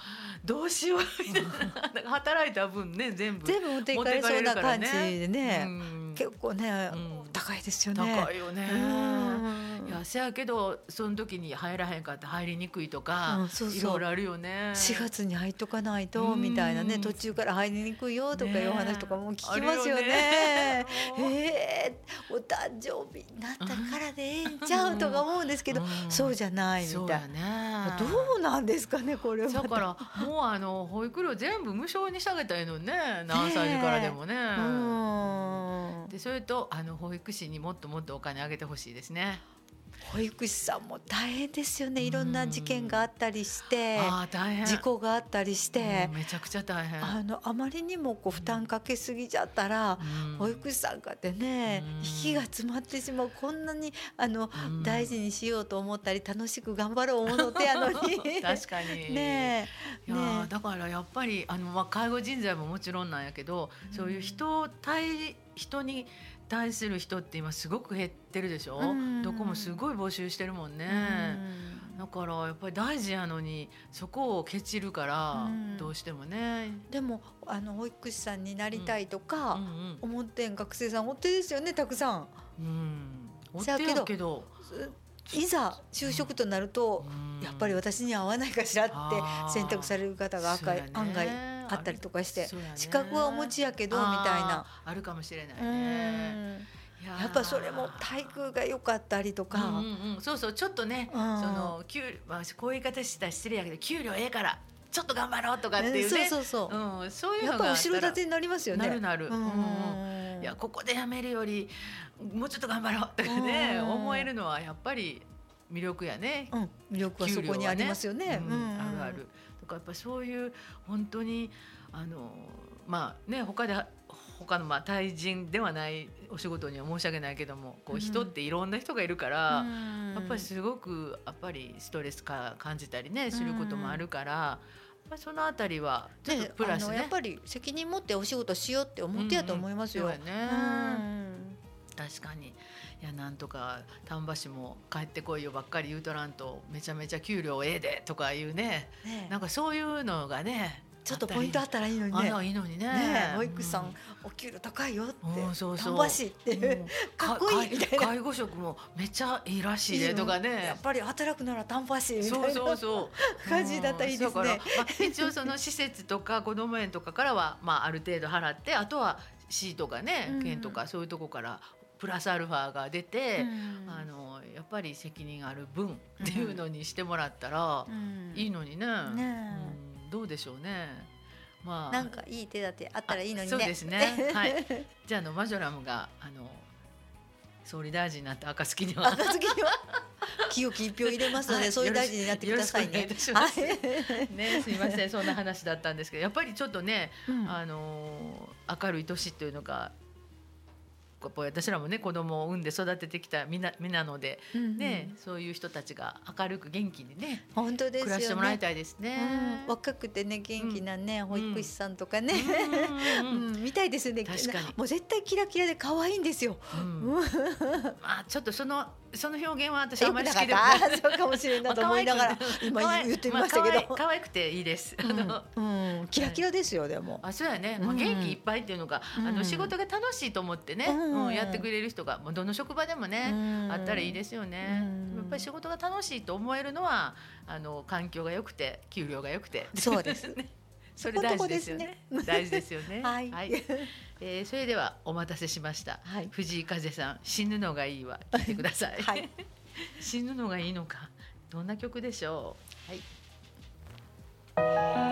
どうしようみたいな。働いた分ね全部全部持っていかれそうな感じでね、うん、結構ね、うん、高いですよね。高いよね、いやせやけどその時に入らへんかって入りにくいとか、いろいろあるよね。4月に入っとかないとみたいなね途中から入りにくいよとかいう話とかも聞きますよね。ねえー、お誕生日になったからでええんちゃうとか思うんですけど、そうじゃないみたいな、どうなんですかねこれは。だからもうあの保育料全部無償にしてあげたいのね何歳時からでもね。でそれとあの保育士にもっともっとお金あげてほしいですね。保育士さんも大変ですよね。いろんな事件があったりして事故があったりして。めちゃくちゃ大変。あのあまりにもこう負担かけすぎちゃったら保育士さんかってね息が詰まってしまうこんなにあの大事にしようと思ったり楽しく頑張ろう思うの手やのに。確かに。ねいやだからやっぱりあの、まあ、介護人材ももちろんなんやけどそういう人対人に対する人って今すごく減ってるでしょ、うん、どこもすごい募集してるもんね、うん、だからやっぱり大事やのにそこをケチるからどうしてもね、でもあの保育士さんになりたいとか思ってん学生さんおってですよねたくさん。うん、おってやけどいざ就職となると、やっぱり私に合わないかしらって選択される方が赤い、案外あったりとかして、資格はお持ちやけどみたいな。あるかもしれないね。やっぱそれも体育が良かったりとか、うんうん、そうそう。ちょっとね、その給まあこういう言い方したら失礼やけど給料ええからちょっと頑張ろうとかっていうね、そうそうそう、うん、そういうのが後ろ盾になりますよね。なるなる。うん、いやここでやめるよりもうちょっと頑張ろうとかね、思えるのはやっぱり魅力やね。うん、魅力はそこにありますよね。うん、あるある。とかやっぱそういう本当にあのまあね他で他のまあ対人ではないお仕事には申し訳ないけどもこう人っていろんな人がいるから、やっぱりすごくやっぱりストレスか感じたりねすることもあるから。まあ、そのあたりはちょっとプラス、ね、やっぱり責任持ってお仕事しようって思ってやと思いますよ。うんうん、ね、確かにいやなんとか丹波市も帰ってこいよばっかり言うとらんとめちゃめちゃ給料ええでとかいうねねなんかそういうのがねちょっとポイントあったらいいのにね。いいのにね。ね保育士さん、お給料高いよって。そうそう。丹波市って、かっこいいみたいな。介護職もめっちゃいいらしいねとかね。やっぱり働くなら丹波市みたいな。そうそうそう。感じだったらいいですね。まあ一応その施設とか子ども園とかからはまあある程度払って、あとは市とかね県とかそういうとこからプラスアルファが出て、あのやっぱり責任ある分っていうのにしてもらったらいいのにね,、ねどうでしょうね。まあ、なんかいい手立てあったらいいのにね。そうですね。はい。じゃあのマジョラムがあの総理大臣になった暁には。暁には。清き一票入れますので、はい、総理大臣になってくださいね。いはい、ねすみません。そんな話だったんですけどやっぱりちょっとね、うん、あの明るい年というのが私らもね子供を産んで育ててきた身な身なので、うんうん、ね、そういう人たちが明るく元気にね本当です、ね、暮らしてもらいたいですね、うん、若くてね元気なね、うん、保育士さんとかね、うん、見たいですね。確かに。もう絶対キラキラで可愛いんですよ、まあちょっとそのその表現は私あまり好きで そうかもしれないと思いながら 今言ってみましたけど、可愛くていいです。うん、キラキラですよでも。あ、そうやね。まあ元気いっぱいっていうのが、あの仕事が楽しいと思ってね、うんやってくれる人がもうどの職場でもね、あったらいいですよね。やっぱり仕事が楽しいと思えるのはあの環境が良くて給料が良くて。そうです。ね。それ大事ですよね。大事ですよね。はい。えー、それではお待たせしました、はい、藤井風さん死ぬのがいいわ。聞いてください、はい、死ぬのがいいのか。どんな曲でしょう？はい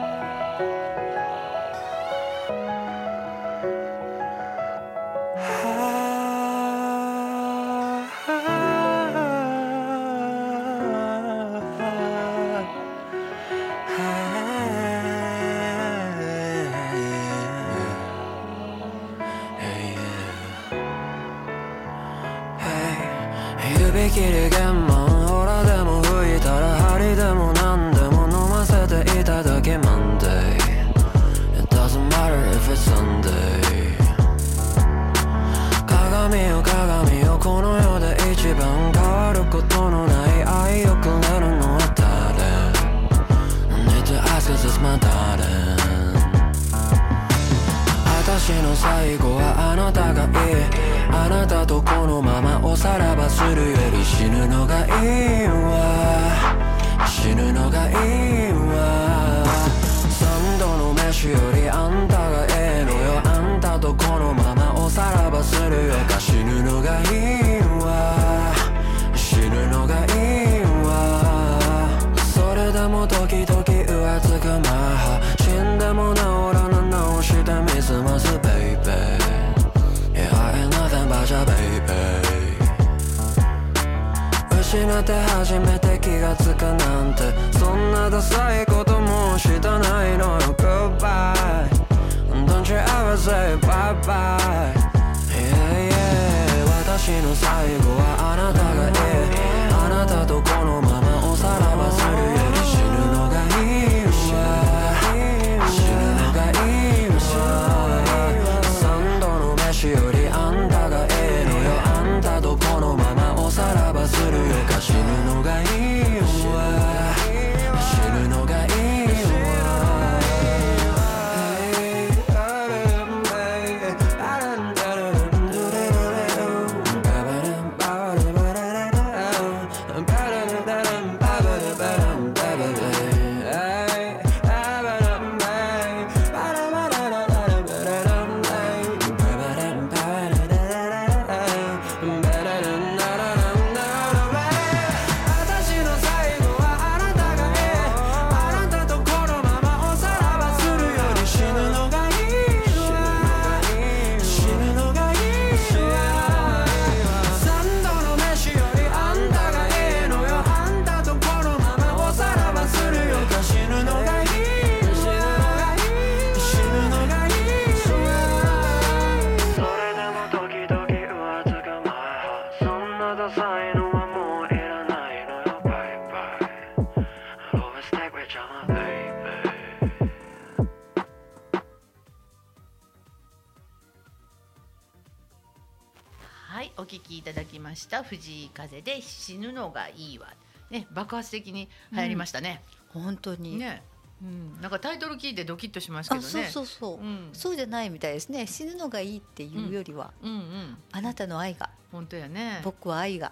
風で死ぬのがいいわ。ね爆発的に流行りましたね、うん、本当に。ね。うん、なんかタイトル聞いてドキッとしますけどね。そうそうそう、うん、そうじゃないみたいですね。死ぬのがいいっていうよりは、うん、うん。うんあなたの愛が、本当やね。僕は愛が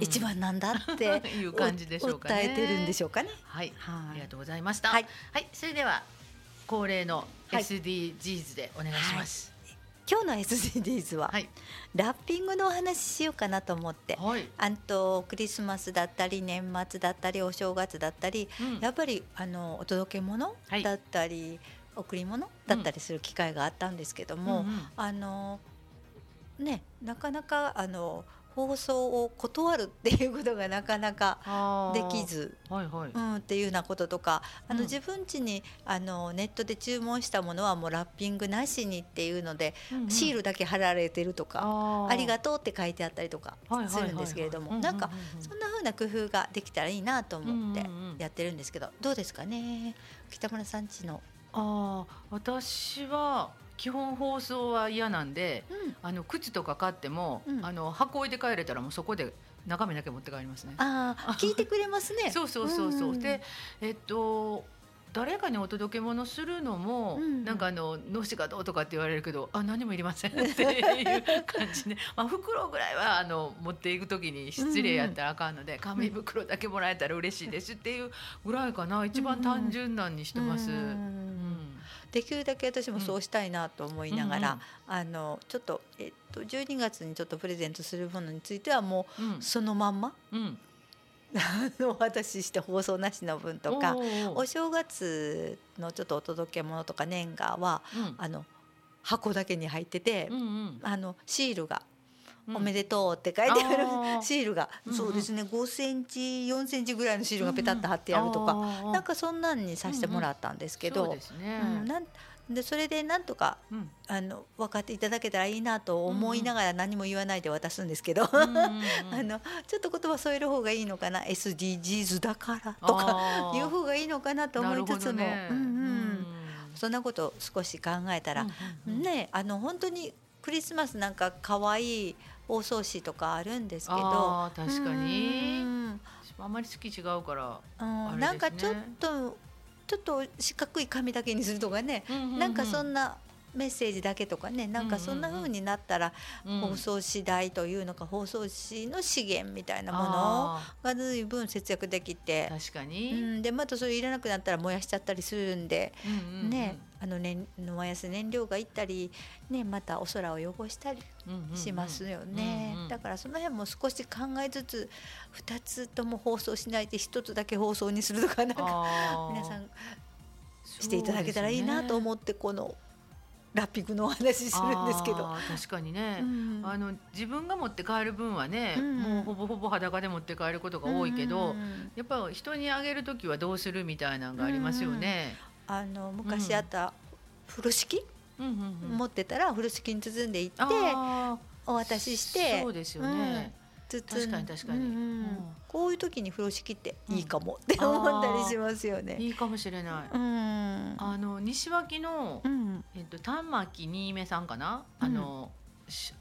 一番なんだって いう感じでしょうかね。てるんでしょうかね。はい、はい、ありがとうございました。はい、はい、それでは恒例の SDGs でお願いします。はい今日の SDGs は、はい、ラッピングのお話ししようかなと思って、はい、あとクリスマスだったり年末だったりお正月だったり、うん、やっぱりあのお届け物だったり、はい、贈り物だったりする機会があったんですけども、うんうんうん、あのねなかなかあの放送を断るっていうことがなかなかできず、はいはい、うん、っていうようなこととかあの、自分家にあのネットで注文したものはもうラッピングなしにっていうので、うんうん、シールだけ貼られてるとかありがとうって書いてあったりとかするんですけれどもなんかそんなふうな工夫ができたらいいなと思ってやってるんですけどどうですかね？北村さんちの。あ私は基本包装は嫌なんで、うん、あの靴とか買っても、うん、あの箱置いて帰れたらもうそこで中身だけ持って帰りますね。ああ、聞いてくれますね。そうそうそうそう。うん、で、えっと。誰かにお届け物するのも、うん、なんかあの脳死がどうとかって言われるけどあ何もいりませんっていう感じで、まあ、袋ぐらいはあの持っていく時に失礼やったらあかんので、紙袋だけもらえたら嬉しいですっていうぐらいかな。一番単純なんにしてます。うんできるだけ私もそうしたいなと思いながら、うん、あのちょっと、えっと、12月にちょっとプレゼントするものについてはもうそのまんま、うん、お渡しして放送なしの分とかお正月のちょっとお届け物とか年賀は、うん、あの箱だけに入ってて、うんうん、あのシールがおめでとうって書いてある シールが、そうですね5センチ4センチぐらいのシールがペタッと貼ってあるとか、なんかそんなんにさせてもらったんですけど、うんなんでそれでなんとか、あの分かっていただけたらいいなと思いながら何も言わないで渡すんですけど、あのちょっと言葉添える方がいいのかな？SDGs だからとかい う方がいいのかなと思いつつも、うんうん、そんなこと少し考えたら、ねあの本当にクリスマスなんか可愛い包装紙とかあるんですけど。確かに。あん。まり好き違うから、うん、なんかちょっとちょっと四角い紙だけにするとかね、うんうんうん、なんかそんなメッセージだけとかねなんかそんな風になったら、放送次第というのか放送紙の資源みたいなものが随分節約できて。確かに、うん、でまたそれいらなくなったら燃やしちゃったりするんで、うんうんうん、ねあの燃燃やす燃料がいったり、ね、またお空を汚したりしますよね、うんうん、だからその辺も少し考えつつ2つとも放送しないで1つだけ放送にするとかなんか皆さんしていただけたらいいなと思ってこのラッピングのお話するんですけど。確かにね、うん、あの自分が持って帰る分はね、うん、もうほぼほぼ裸で持って帰ることが多いけど、うん、やっぱ人にあげる時はどうするみたいなのがありますよね。あの昔あった風呂敷、持ってたら風呂敷に包んでいってお渡しして。そうですよね、包確かに確かに、うん、こういう時に風呂敷っていいかも。って思ったりしますよね。いいかもしれない。うん、あの西脇の、うん、えっと丹巻新芽さんかな、あの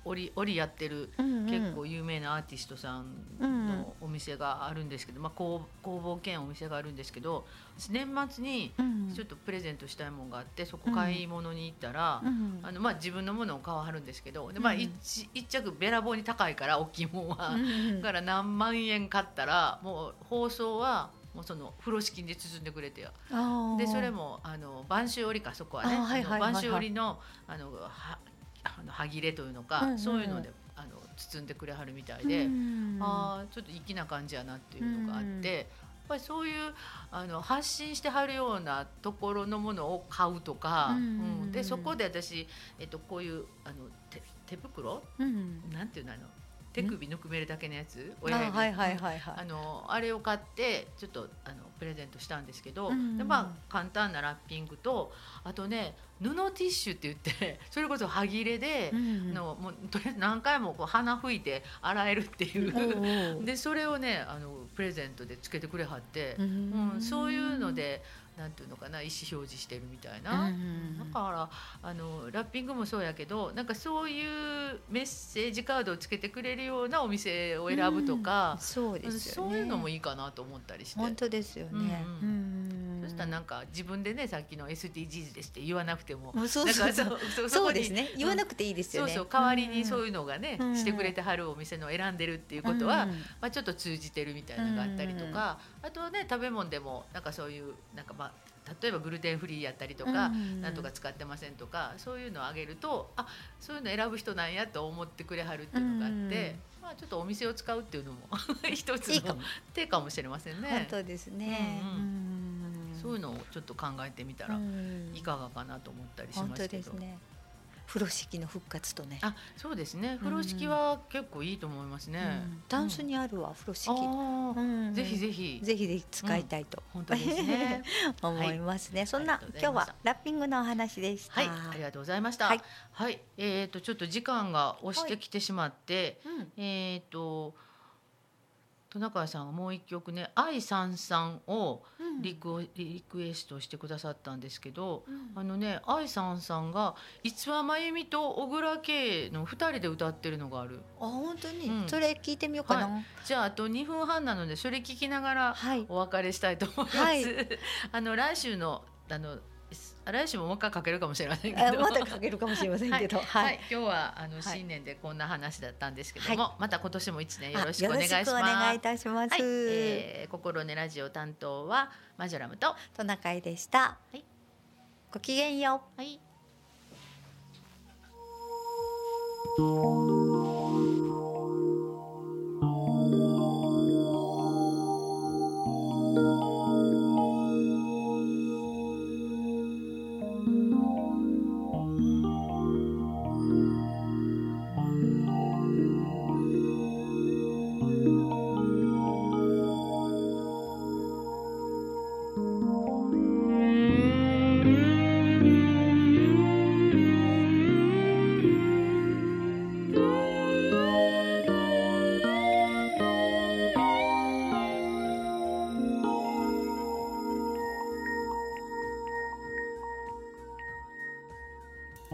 織織やってる結構有名なアーティストさんのお店があるんですけど、まあ、工工房兼お店があるんですけど年末にちょっとプレゼントしたいものがあってそこ買い物に行ったら、あのまあ、自分のものを買わはるんですけどで、まあ一、一着べらぼうに高いから大きいもんは、だから何万円買ったらもう包装はもうその風呂敷で包んでくれてよ。でそれもあの播州織かそこはね。播州織のあのはあの歯切れというのか、うんうん、そういうのであの包んでくれはるみたいで、うん、ああちょっと粋な感じやなっていうのがあって。やっぱりそういうあの発信してはるようなところのものを買うとか、うん、うん、でそこで私、えっと、こういうあの手手袋、うん、なんていうのあの手首ぬくめるだけのやつ親指はいはいはいはい、あのあれを買ってちょっとあのプレゼントしたんですけど、うん、でまあ簡単なラッピングとあとね布ティッシュって言って それこそ歯切れで、うん、のもうとりあえず何回もこう鼻吹いて洗えるっていう でそれをねあのプレゼントでつけてくれはって、うん、うん、そういうのでなんていうのかな意思表示してるみたいな、だからあのラッピングもそうやけどなんかそういうメッセージカードをつけてくれるようなお店を選ぶとか、うん、そうです、ね、そういうのもいいかなと思ったりして。本当ですよね、うんうん。そしたらなんか自分でねさっきの SDGs ですって言わなくてもそうそう。そうそうですね。言わなくていいですよね、そうそう。代わりにそういうのがね、してくれてはるお店の選んでるっていうことは、まあ、ちょっと通じてるみたいなのがあったりとか、あとはね食べ物でもなんかそういうなんかまあ例えばグルテンフリーやったりとか、なんとか使ってませんとかそういうのをあげるとあそういうの選ぶ人なんやと思ってくれはるっていうのがあって、まあ、ちょっとお店を使うっていうのも 一つの手かもしれませんね。本当ですね、うんうん、そういうのをちょっと考えてみたらいかがかなと思ったりしますけど。ね風呂敷の復活とね。あそうですね。風呂敷は結構いいと思いますね、うん、タンスにあるわ風呂敷、うん、ぜひぜひ。ぜひぜひ使いたいと、本当ですね。思いますね、はい、そんな今日はラッピングのお話でした。はい。ありがとうございました。はい、はい、えっ、ー、とちょっと時間が押してきてしまって、はい、えっ、ー、とトナカイさんがもう一曲ね「愛さんさん」をリク,、リクエストしてくださったんですけど、うん、あのね愛さんさんが逸話真由美と小倉圭の2人で歌ってるのがある。あ本当に、うん、それ聞いてみようかな、はい、じゃああと2分半なのでそれ聞きながらお別れしたいと思います、はい、あの来週のあの来週ももう一回かけるかもしれませんけどまたかけるかもしれませんけど、はい、はい、今日はあの新年でこんな話だったんですけども、はい、また今年も一年よろしくお願いします。お願いいたします。はい、えー、心根ラジオ担当はマジョラムとトナカイでした。はい、ごきげんよう。はい。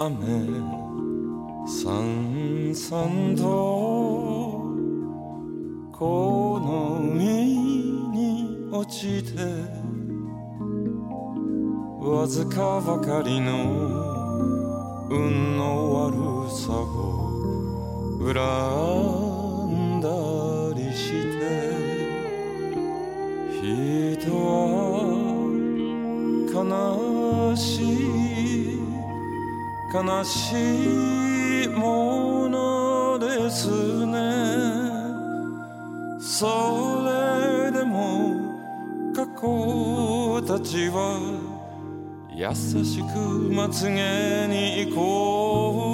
雨さんさんとこの海に落ちてわずかばかりの運の悪さを裏悲しいものですね。それでも過去たちは優しくまつげに行こう。